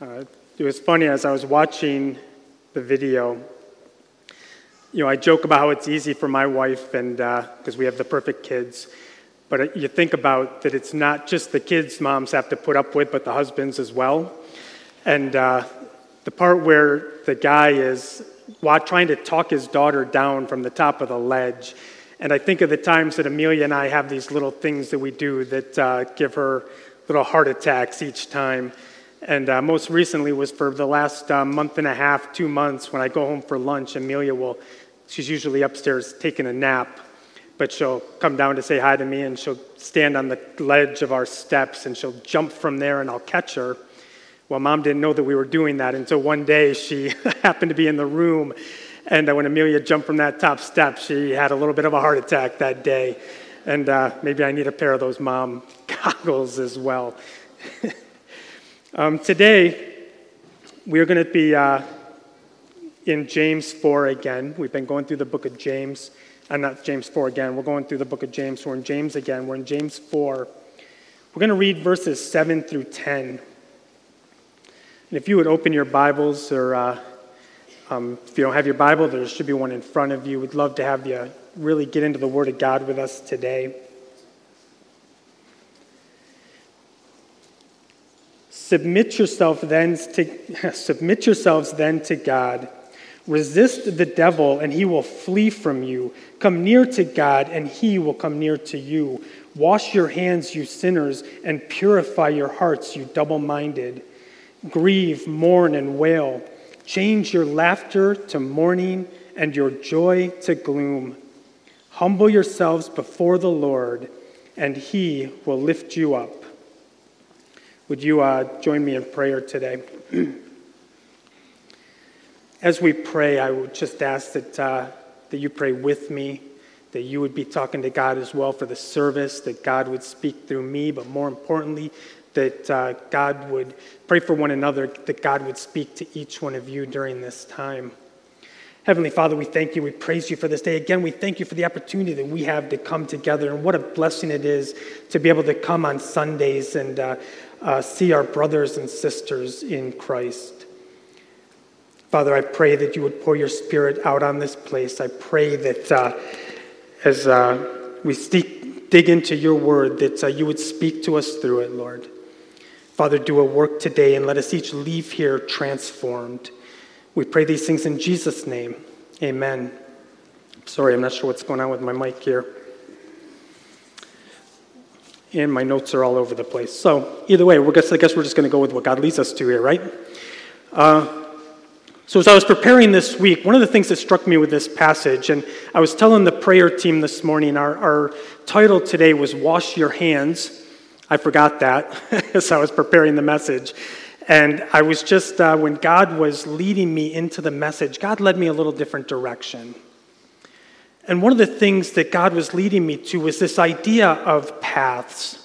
Uh, it was funny as I was watching the video. You know, I joke about how it's easy for my wife, and because uh, we have the perfect kids. But uh, you think about that it's not just the kids moms have to put up with, but the husbands as well. And uh, the part where the guy is trying to talk his daughter down from the top of the ledge. And I think of the times that Amelia and I have these little things that we do that uh, give her little heart attacks each time. And uh, most recently was for the last uh, month and a half, two months, when I go home for lunch, Amelia will, she's usually upstairs taking a nap, but she'll come down to say hi to me and she'll stand on the ledge of our steps and she'll jump from there and I'll catch her. Well, mom didn't know that we were doing that until one day she happened to be in the room. And uh, when Amelia jumped from that top step, she had a little bit of a heart attack that day. And uh, maybe I need a pair of those mom goggles as well. Um, today, we're going to be uh, in James 4 again. We've been going through the book of James. I'm uh, not James 4 again. We're going through the book of James. We're in James again. We're in James 4. We're going to read verses 7 through 10. And if you would open your Bibles, or uh, um, if you don't have your Bible, there should be one in front of you. We'd love to have you really get into the Word of God with us today. Submit yourself then to submit yourselves then to God. Resist the devil and he will flee from you. Come near to God and he will come near to you. Wash your hands, you sinners, and purify your hearts, you double-minded. Grieve, mourn and wail. Change your laughter to mourning and your joy to gloom. Humble yourselves before the Lord and he will lift you up. Would you uh, join me in prayer today? As we pray, I would just ask that, uh, that you pray with me, that you would be talking to God as well for the service, that God would speak through me, but more importantly, that uh, God would pray for one another, that God would speak to each one of you during this time. Heavenly Father, we thank you. We praise you for this day. Again, we thank you for the opportunity that we have to come together, and what a blessing it is to be able to come on Sundays and uh, uh, see our brothers and sisters in Christ. Father, I pray that you would pour your spirit out on this place. I pray that uh, as uh, we dig into your word, that uh, you would speak to us through it, Lord. Father, do a work today and let us each leave here transformed. We pray these things in Jesus' name. Amen. Sorry, I'm not sure what's going on with my mic here and my notes are all over the place. So either way, I guess, I guess we're just going to go with what God leads us to here, right? Uh, so as I was preparing this week, one of the things that struck me with this passage, and I was telling the prayer team this morning, our, our title today was "Wash Your Hands." I forgot that as I was preparing the message. And I was just, uh, when God was leading me into the message, God led me a little different direction. And one of the things that God was leading me to was this idea of paths,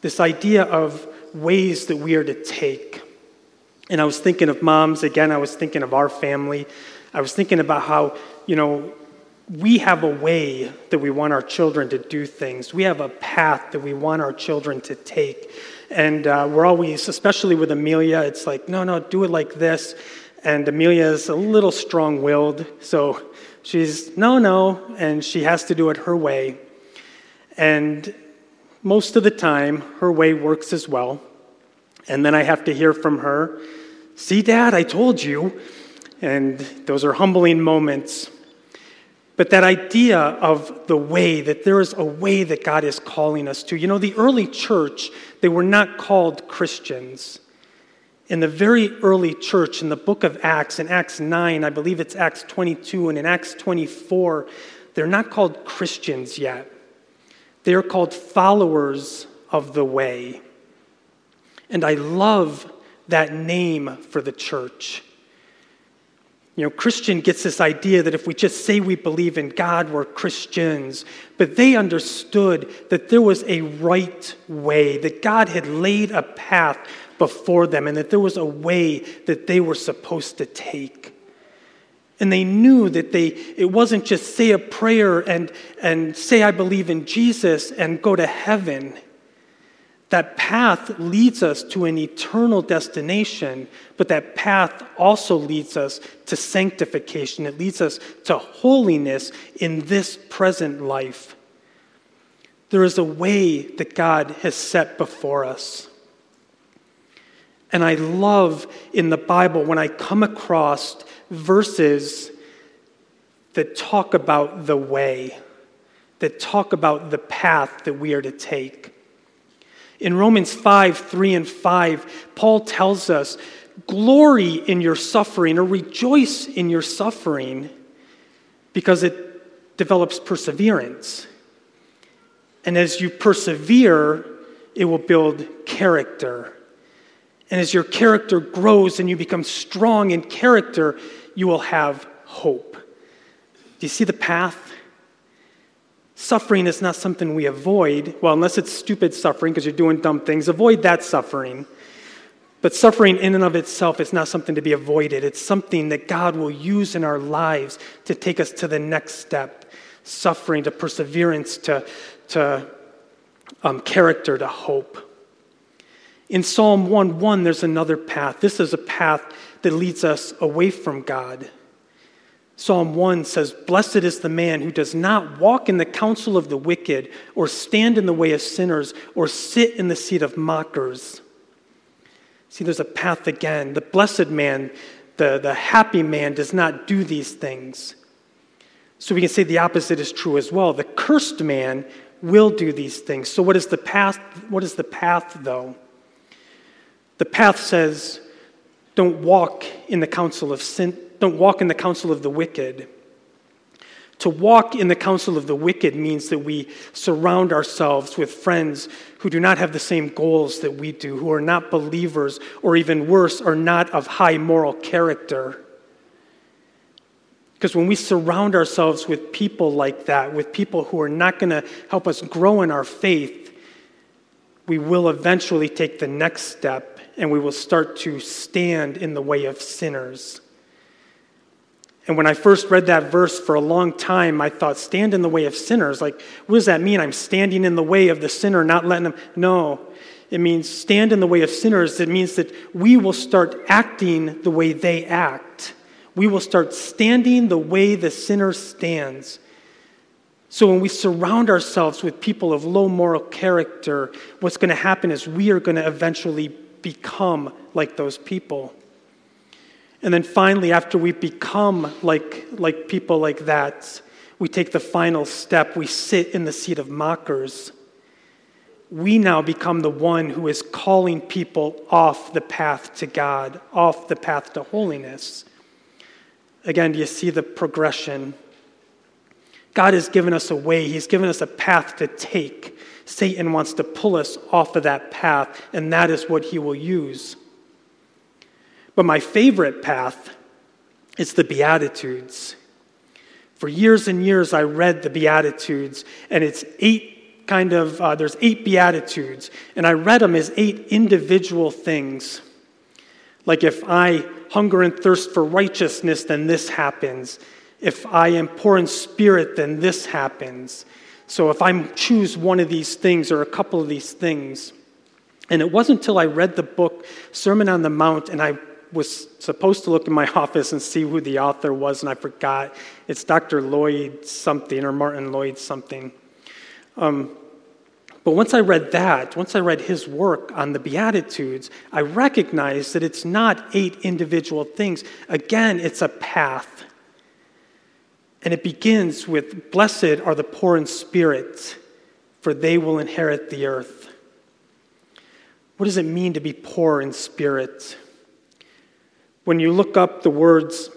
this idea of ways that we are to take. And I was thinking of moms, again, I was thinking of our family. I was thinking about how, you know, we have a way that we want our children to do things. We have a path that we want our children to take. And uh, we're always, especially with Amelia, it's like, no, no, do it like this. And Amelia is a little strong willed, so She's, no, no, and she has to do it her way. And most of the time, her way works as well. And then I have to hear from her, see, Dad, I told you. And those are humbling moments. But that idea of the way, that there is a way that God is calling us to. You know, the early church, they were not called Christians in the very early church in the book of Acts, in Acts 9, I believe it's Acts 22, and in Acts 24, they're not called Christians yet. They are called followers of the way. And I love that name for the church. You know, Christian gets this idea that if we just say we believe in God, we're Christians. But they understood that there was a right way, that God had laid a path before them and that there was a way that they were supposed to take. And they knew that they, it wasn't just say a prayer and, and say, I believe in Jesus and go to heaven. That path leads us to an eternal destination, but that path also leads us to sanctification. It leads us to holiness in this present life. There is a way that God has set before us. And I love in the Bible when I come across verses that talk about the way, that talk about the path that we are to take. In Romans 5 3 and 5, Paul tells us, Glory in your suffering or rejoice in your suffering because it develops perseverance. And as you persevere, it will build character. And as your character grows and you become strong in character, you will have hope. Do you see the path? Suffering is not something we avoid. Well, unless it's stupid suffering because you're doing dumb things, avoid that suffering. But suffering in and of itself is not something to be avoided. It's something that God will use in our lives to take us to the next step suffering, to perseverance, to, to um, character, to hope. In Psalm 1 1, there's another path. This is a path that leads us away from God. Psalm 1 says, Blessed is the man who does not walk in the counsel of the wicked, or stand in the way of sinners, or sit in the seat of mockers. See, there's a path again. The blessed man, the, the happy man, does not do these things. So we can say the opposite is true as well. The cursed man will do these things. So what is the path? What is the path, though? The path says, don't walk in the counsel of sin, don't walk in the counsel of the wicked. To walk in the counsel of the wicked means that we surround ourselves with friends who do not have the same goals that we do, who are not believers, or even worse, are not of high moral character. Because when we surround ourselves with people like that, with people who are not going to help us grow in our faith, we will eventually take the next step and we will start to stand in the way of sinners. And when I first read that verse for a long time, I thought, stand in the way of sinners. Like, what does that mean? I'm standing in the way of the sinner, not letting them. No. It means stand in the way of sinners. It means that we will start acting the way they act. We will start standing the way the sinner stands. So when we surround ourselves with people of low moral character, what's going to happen is we are going to eventually become like those people. And then finally, after we become like, like people like that, we take the final step. We sit in the seat of mockers. We now become the one who is calling people off the path to God, off the path to holiness. Again, do you see the progression? God has given us a way, He's given us a path to take. Satan wants to pull us off of that path, and that is what he will use. But my favorite path is the Beatitudes. For years and years, I read the Beatitudes, and it's eight kind of, uh, there's eight Beatitudes, and I read them as eight individual things. Like if I hunger and thirst for righteousness, then this happens. If I am poor in spirit, then this happens. So if I choose one of these things or a couple of these things, and it wasn't until I read the book Sermon on the Mount and I was supposed to look in my office and see who the author was, and I forgot. It's Dr. Lloyd something or Martin Lloyd something. Um, but once I read that, once I read his work on the Beatitudes, I recognized that it's not eight individual things. Again, it's a path. And it begins with Blessed are the poor in spirit, for they will inherit the earth. What does it mean to be poor in spirit? When you look up the words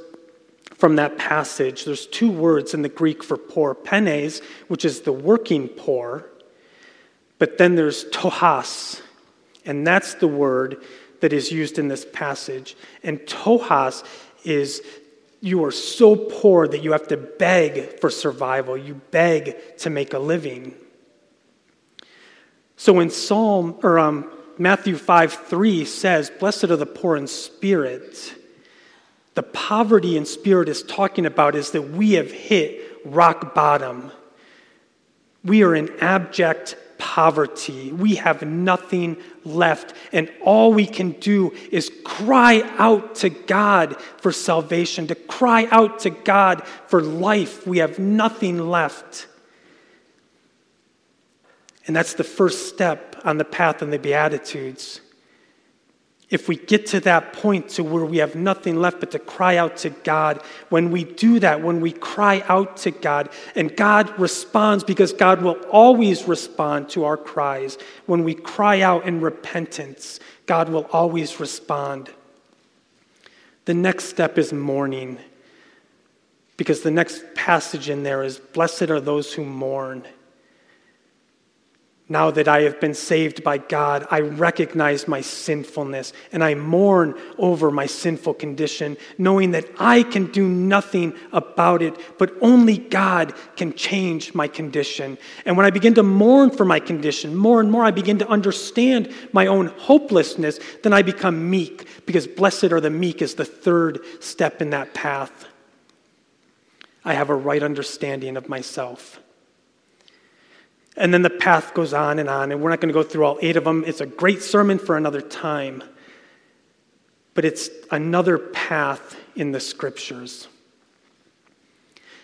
from that passage, there's two words in the Greek for poor penes, which is the working poor, but then there's ptochos, and that's the word that is used in this passage. And ptochos is you are so poor that you have to beg for survival, you beg to make a living. So in Psalm or um, Matthew 5 3 says, Blessed are the poor in spirit the poverty in spirit is talking about is that we have hit rock bottom. We are in abject poverty. We have nothing left. And all we can do is cry out to God for salvation, to cry out to God for life. We have nothing left. And that's the first step on the path in the Beatitudes if we get to that point to where we have nothing left but to cry out to God, when we do that, when we cry out to God, and God responds because God will always respond to our cries, when we cry out in repentance, God will always respond. The next step is mourning, because the next passage in there is Blessed are those who mourn. Now that I have been saved by God, I recognize my sinfulness and I mourn over my sinful condition, knowing that I can do nothing about it, but only God can change my condition. And when I begin to mourn for my condition, more and more I begin to understand my own hopelessness, then I become meek, because blessed are the meek is the third step in that path. I have a right understanding of myself. And then the path goes on and on, and we're not going to go through all eight of them. It's a great sermon for another time, but it's another path in the scriptures.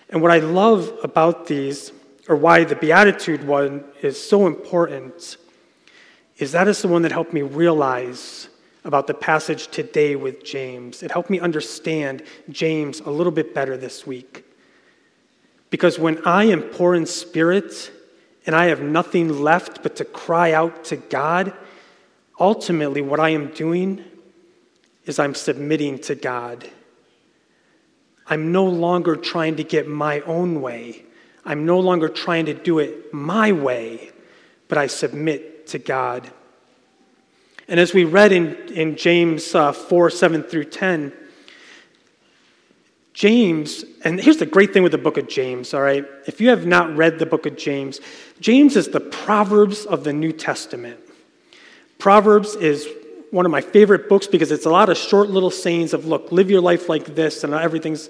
And what I love about these, or why the Beatitude one is so important, is that is the one that helped me realize about the passage today with James. It helped me understand James a little bit better this week. Because when I am poor in spirit, and I have nothing left but to cry out to God, ultimately, what I am doing is I'm submitting to God. I'm no longer trying to get my own way. I'm no longer trying to do it my way, but I submit to God. And as we read in, in James uh, 4 7 through 10, James, and here's the great thing with the book of James, all right? If you have not read the book of James, James is the Proverbs of the New Testament. Proverbs is one of my favorite books because it's a lot of short little sayings of, look, live your life like this and everything's,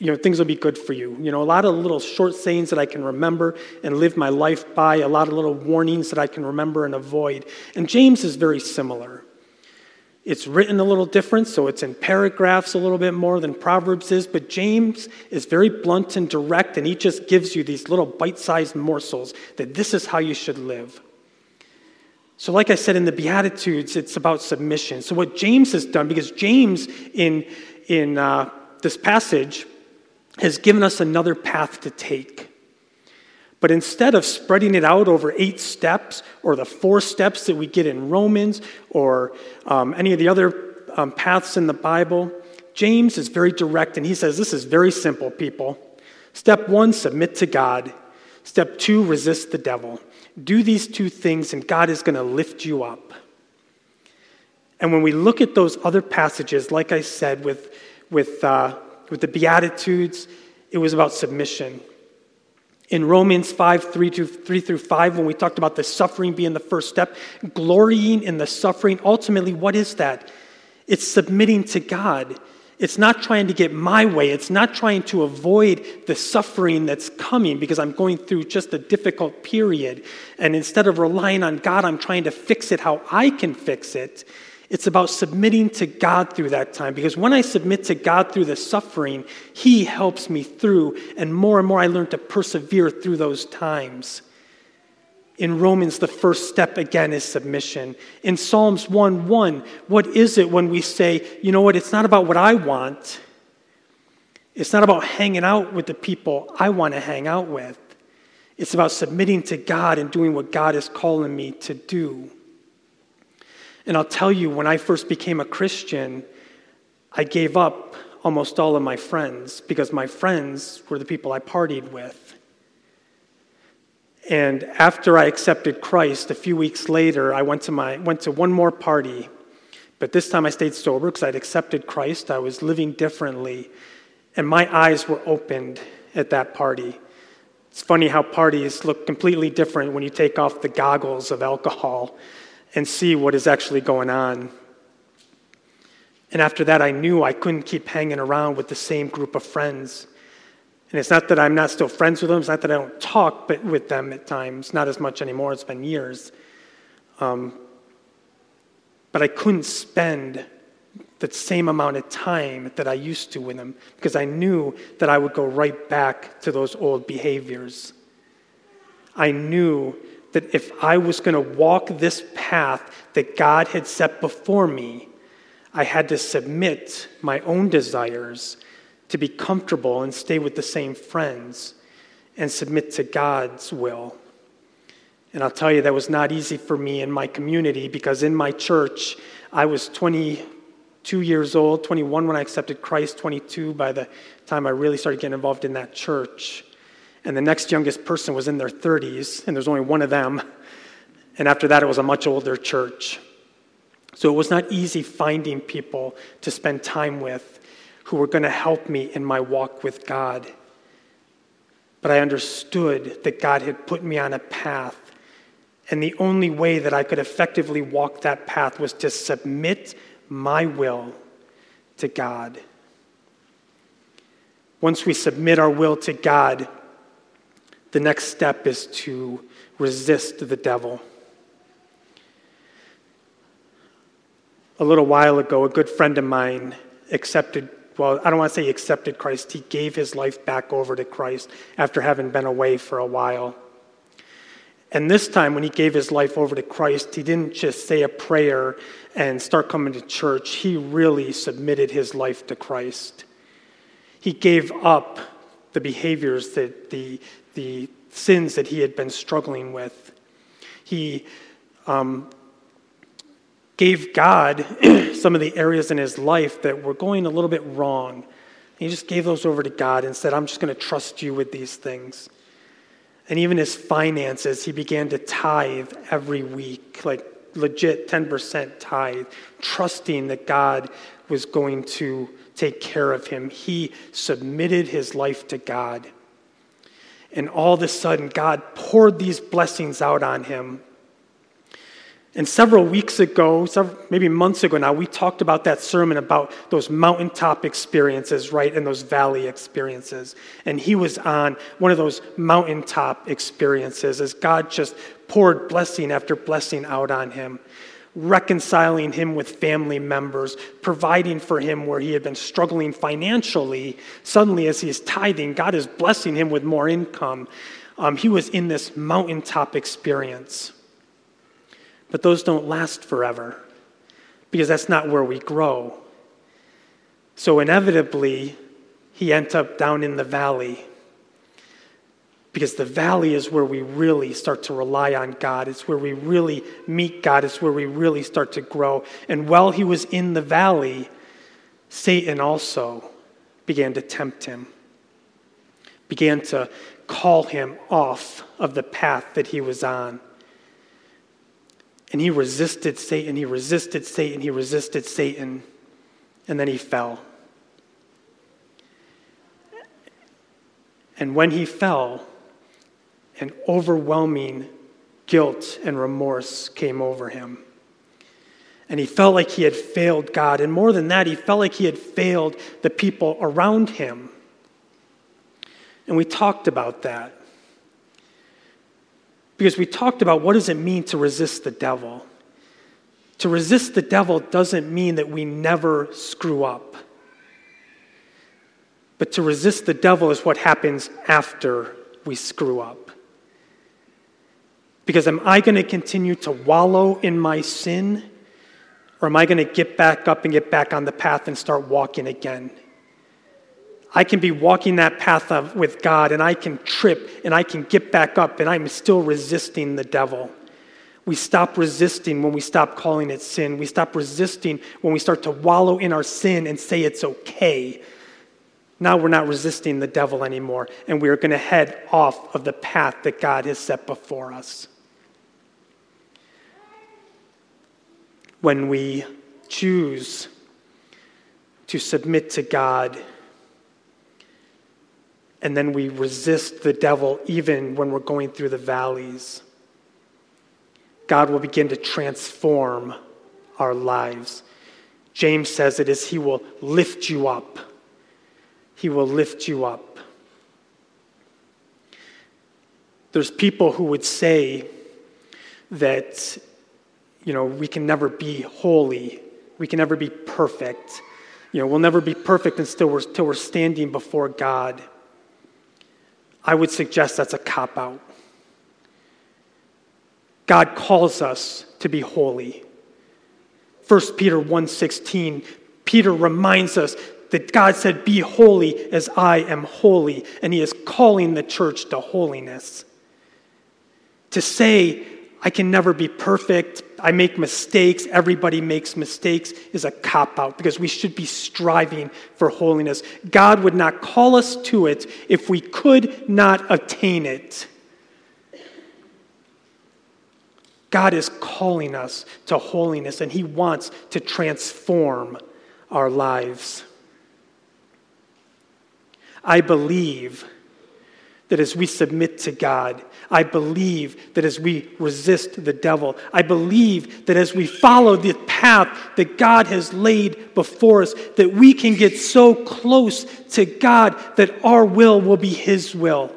you know, things will be good for you. You know, a lot of little short sayings that I can remember and live my life by, a lot of little warnings that I can remember and avoid. And James is very similar. It's written a little different, so it's in paragraphs a little bit more than Proverbs is, but James is very blunt and direct, and he just gives you these little bite sized morsels that this is how you should live. So, like I said in the Beatitudes, it's about submission. So, what James has done, because James in, in uh, this passage has given us another path to take. But instead of spreading it out over eight steps or the four steps that we get in Romans or um, any of the other um, paths in the Bible, James is very direct and he says this is very simple, people. Step one, submit to God. Step two, resist the devil. Do these two things and God is going to lift you up. And when we look at those other passages, like I said, with, with, uh, with the Beatitudes, it was about submission. In Romans 5, 3, to, 3 through 5, when we talked about the suffering being the first step, glorying in the suffering, ultimately, what is that? It's submitting to God. It's not trying to get my way. It's not trying to avoid the suffering that's coming because I'm going through just a difficult period. And instead of relying on God, I'm trying to fix it how I can fix it. It's about submitting to God through that time because when I submit to God through the suffering, He helps me through, and more and more I learn to persevere through those times. In Romans, the first step again is submission. In Psalms 1 1, what is it when we say, you know what, it's not about what I want, it's not about hanging out with the people I want to hang out with. It's about submitting to God and doing what God is calling me to do. And I'll tell you, when I first became a Christian, I gave up almost all of my friends because my friends were the people I partied with. And after I accepted Christ, a few weeks later, I went to, my, went to one more party. But this time I stayed sober because I'd accepted Christ. I was living differently. And my eyes were opened at that party. It's funny how parties look completely different when you take off the goggles of alcohol and see what is actually going on. And after that, I knew I couldn't keep hanging around with the same group of friends. And it's not that I'm not still friends with them, it's not that I don't talk but with them at times, not as much anymore, it's been years. Um, but I couldn't spend the same amount of time that I used to with them because I knew that I would go right back to those old behaviors. I knew that if I was going to walk this path that God had set before me, I had to submit my own desires to be comfortable and stay with the same friends and submit to God's will. And I'll tell you, that was not easy for me in my community because in my church, I was 22 years old, 21 when I accepted Christ, 22 by the time I really started getting involved in that church. And the next youngest person was in their 30s, and there's only one of them. And after that, it was a much older church. So it was not easy finding people to spend time with who were going to help me in my walk with God. But I understood that God had put me on a path. And the only way that I could effectively walk that path was to submit my will to God. Once we submit our will to God, the next step is to resist the devil. A little while ago, a good friend of mine accepted, well, I don't want to say he accepted Christ, he gave his life back over to Christ after having been away for a while. And this time, when he gave his life over to Christ, he didn't just say a prayer and start coming to church. He really submitted his life to Christ. He gave up the behaviors that the the sins that he had been struggling with. He um, gave God some of the areas in his life that were going a little bit wrong. He just gave those over to God and said, I'm just going to trust you with these things. And even his finances, he began to tithe every week, like legit 10% tithe, trusting that God was going to take care of him. He submitted his life to God. And all of a sudden, God poured these blessings out on him. And several weeks ago, several, maybe months ago now, we talked about that sermon about those mountaintop experiences, right, and those valley experiences. And he was on one of those mountaintop experiences as God just poured blessing after blessing out on him reconciling him with family members, providing for him where he had been struggling financially. Suddenly, as he is tithing, God is blessing him with more income. Um, he was in this mountaintop experience. But those don't last forever because that's not where we grow. So, inevitably, he ends up down in the valley because the valley is where we really start to rely on God. It's where we really meet God. It's where we really start to grow. And while he was in the valley, Satan also began to tempt him, began to call him off of the path that he was on. And he resisted Satan, he resisted Satan, he resisted Satan, and then he fell. And when he fell, and overwhelming guilt and remorse came over him. And he felt like he had failed God. And more than that, he felt like he had failed the people around him. And we talked about that. Because we talked about what does it mean to resist the devil? To resist the devil doesn't mean that we never screw up. But to resist the devil is what happens after we screw up. Because am I going to continue to wallow in my sin? Or am I going to get back up and get back on the path and start walking again? I can be walking that path of, with God and I can trip and I can get back up and I'm still resisting the devil. We stop resisting when we stop calling it sin. We stop resisting when we start to wallow in our sin and say it's okay. Now we're not resisting the devil anymore and we are going to head off of the path that God has set before us. When we choose to submit to God and then we resist the devil even when we're going through the valleys, God will begin to transform our lives. James says it is He will lift you up. He will lift you up. There's people who would say that, you know, we can never be holy, we can never be perfect. You know, we'll never be perfect until we're, until we're standing before God. I would suggest that's a cop out. God calls us to be holy. 1 Peter 1:16, Peter reminds us that God said, Be holy as I am holy, and he is calling the church to holiness. To say, I can never be perfect, I make mistakes, everybody makes mistakes, is a cop out because we should be striving for holiness. God would not call us to it if we could not attain it. God is calling us to holiness, and He wants to transform our lives. I believe that as we submit to God, I believe that as we resist the devil, I believe that as we follow the path that God has laid before us, that we can get so close to God that our will will be His will.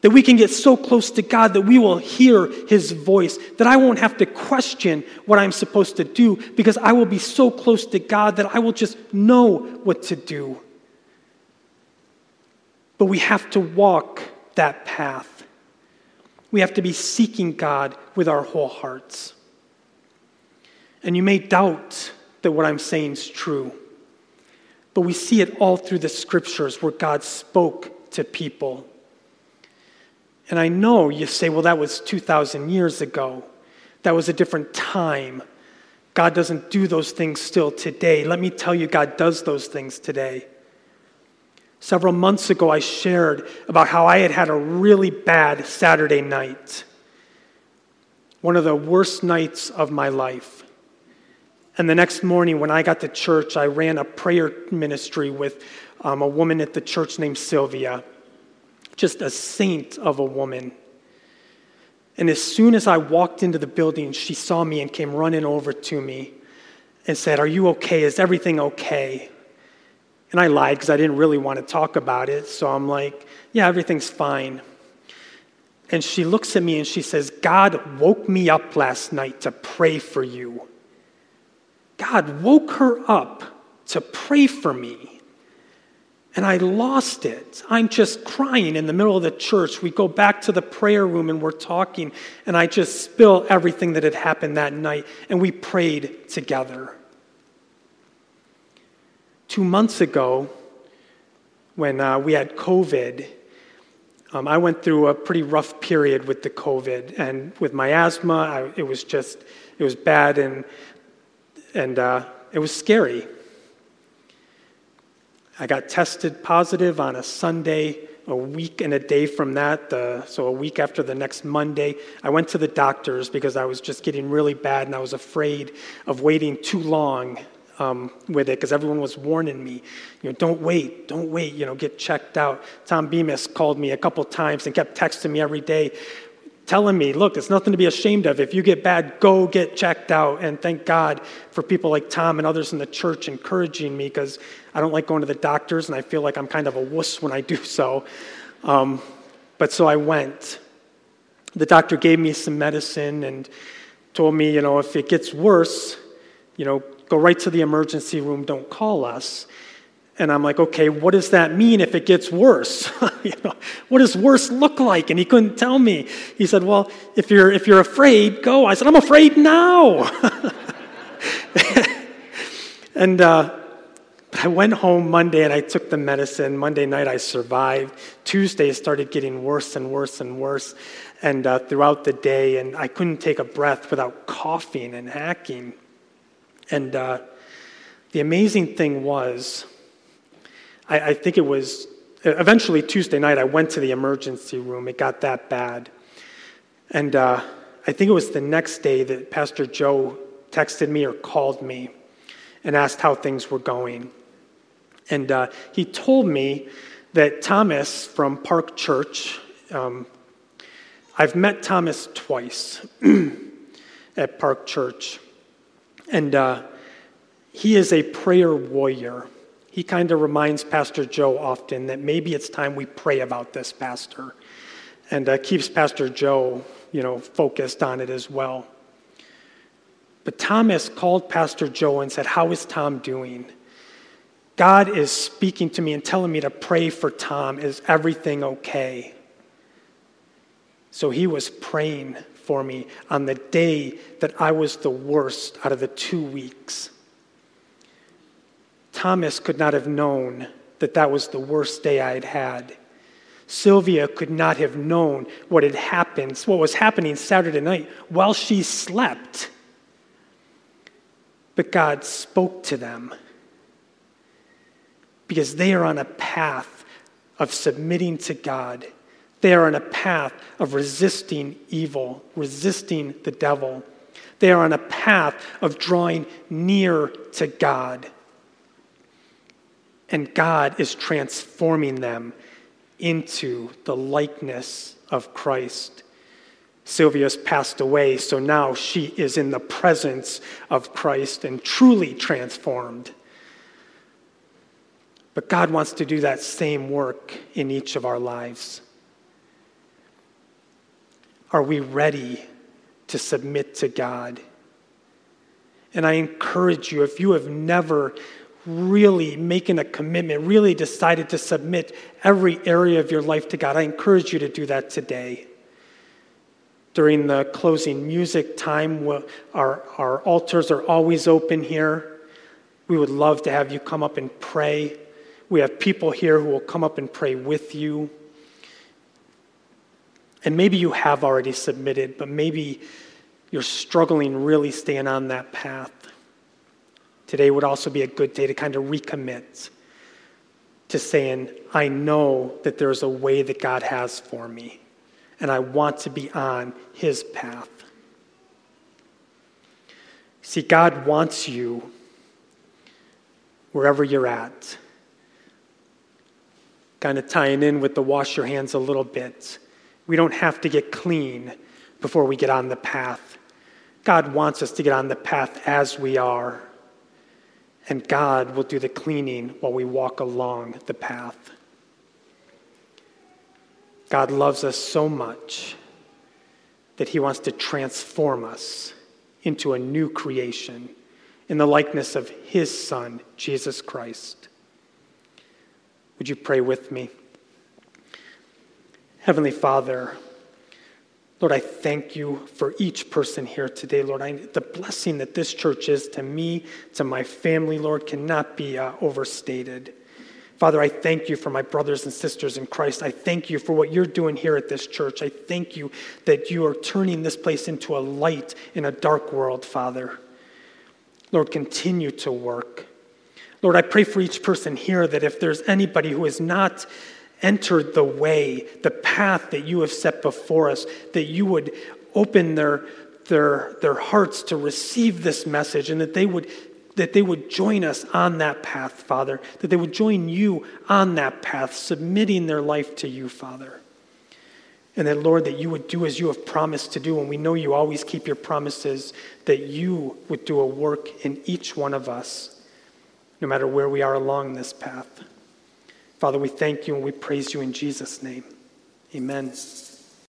That we can get so close to God that we will hear His voice, that I won't have to question what I'm supposed to do because I will be so close to God that I will just know what to do. But we have to walk that path. We have to be seeking God with our whole hearts. And you may doubt that what I'm saying is true, but we see it all through the scriptures where God spoke to people and I know you say, well, that was 2,000 years ago. That was a different time. God doesn't do those things still today. Let me tell you, God does those things today. Several months ago, I shared about how I had had a really bad Saturday night, one of the worst nights of my life. And the next morning, when I got to church, I ran a prayer ministry with um, a woman at the church named Sylvia just a saint of a woman. And as soon as I walked into the building, she saw me and came running over to me and said, Are you okay? Is everything okay? And I lied because I didn't really want to talk about it. So I'm like, Yeah, everything's fine. And she looks at me and she says, God woke me up last night to pray for you. God woke her up to pray for me. And I lost it. I'm just crying in the middle of the church. We go back to the prayer room and we're talking, and I just spill everything that had happened that night, and we prayed together. Two months ago, when uh, we had COVID, um, I went through a pretty rough period with the COVID, and with my asthma, I, it was just, it was bad, and, and uh, it was scary. I got tested positive on a Sunday, a week and a day from that, uh, so a week after the next Monday. I went to the doctors because I was just getting really bad and I was afraid of waiting too long um, with it because everyone was warning me, you know, don't wait, don't wait, you know, get checked out. Tom Bemis called me a couple times and kept texting me every day, telling me, look, it's nothing to be ashamed of. If you get bad, go get checked out. And thank God for people like Tom and others in the church encouraging me because I don't like going to the doctors and I feel like I'm kind of a wuss when I do so. Um, but so I went. The doctor gave me some medicine and told me, you know, if it gets worse, you know, go right to the emergency room, don't call us. And I'm like, okay, what does that mean if it gets worse? you know, what does worse look like? And he couldn't tell me. He said, well, if you're, if you're afraid, go. I said, I'm afraid now. and uh, I went home Monday and I took the medicine. Monday night I survived. Tuesday started getting worse and worse and worse. And uh, throughout the day, and I couldn't take a breath without coughing and hacking. And uh, the amazing thing was, I, I think it was eventually Tuesday night, I went to the emergency room. It got that bad. And uh, I think it was the next day that Pastor Joe texted me or called me and asked how things were going. And uh, he told me that Thomas from Park Church, um, I've met Thomas twice at Park Church. And uh, he is a prayer warrior he kind of reminds Pastor Joe often that maybe it's time we pray about this, Pastor. and uh, keeps Pastor Joe, you know, focused on it as well. But Thomas called Pastor Joe and said, How is Tom doing? God is speaking to me and telling me to pray for Tom. Is everything okay? So he was praying for me on the day that I was the worst out of the two weeks. Thomas could not have known that that was the worst day I had had. Sylvia could not have known what had happened, what was happening Saturday night while she slept. But God spoke to them because they are on a path of submitting to God. They are on a path of resisting evil, resisting the devil. They are on a path of drawing near to God. And God is transforming them into the likeness of Christ. Sylvia's passed away, so now she is in the presence of Christ and truly transformed. But God wants to do that same work in each of our lives. Are we ready to submit to God? And I encourage you, if you have never really making a commitment, really decided to submit every area of your life to God, I encourage you to do that today. During the closing music time, our, our altars are always open here. We would love to have you come up and pray. We have people here who will come up and pray with you. And maybe you have already submitted, but maybe you're struggling really staying on that path. Today would also be a good day to kind of recommit to saying, I know that there's a way that God has for me, and I want to be on His path. See, God wants you wherever you're at kind of tying in with the wash your hands a little bit. We don't have to get clean before we get on the path. God wants us to get on the path as we are, and God will do the cleaning while we walk along the path. God loves us so much that he wants to transform us into a new creation in the likeness of his Son, Jesus Christ. Would you pray with me? Heavenly Father, Lord, I thank you for each person here today, Lord. I, the blessing that this church is to me, to my family, Lord, cannot be uh, overstated. Father, I thank you for my brothers and sisters in Christ. I thank you for what you're doing here at this church. I thank you that you are turning this place into a light in a dark world, Father. Lord, continue to work. Lord, I pray for each person here that if there's anybody who is not entered the way, the path that you have set before us, that you would open their, their, their hearts to receive this message and that they would that they would join us on that path, Father, that they would join you on that path, submitting their life to you, Father. And that, Lord, that you would do as you have promised to do, and we know you always keep your promises, that you would do a work in each one of us no matter where we are along this path. Father, we thank you and we praise you in Jesus' name. Amen.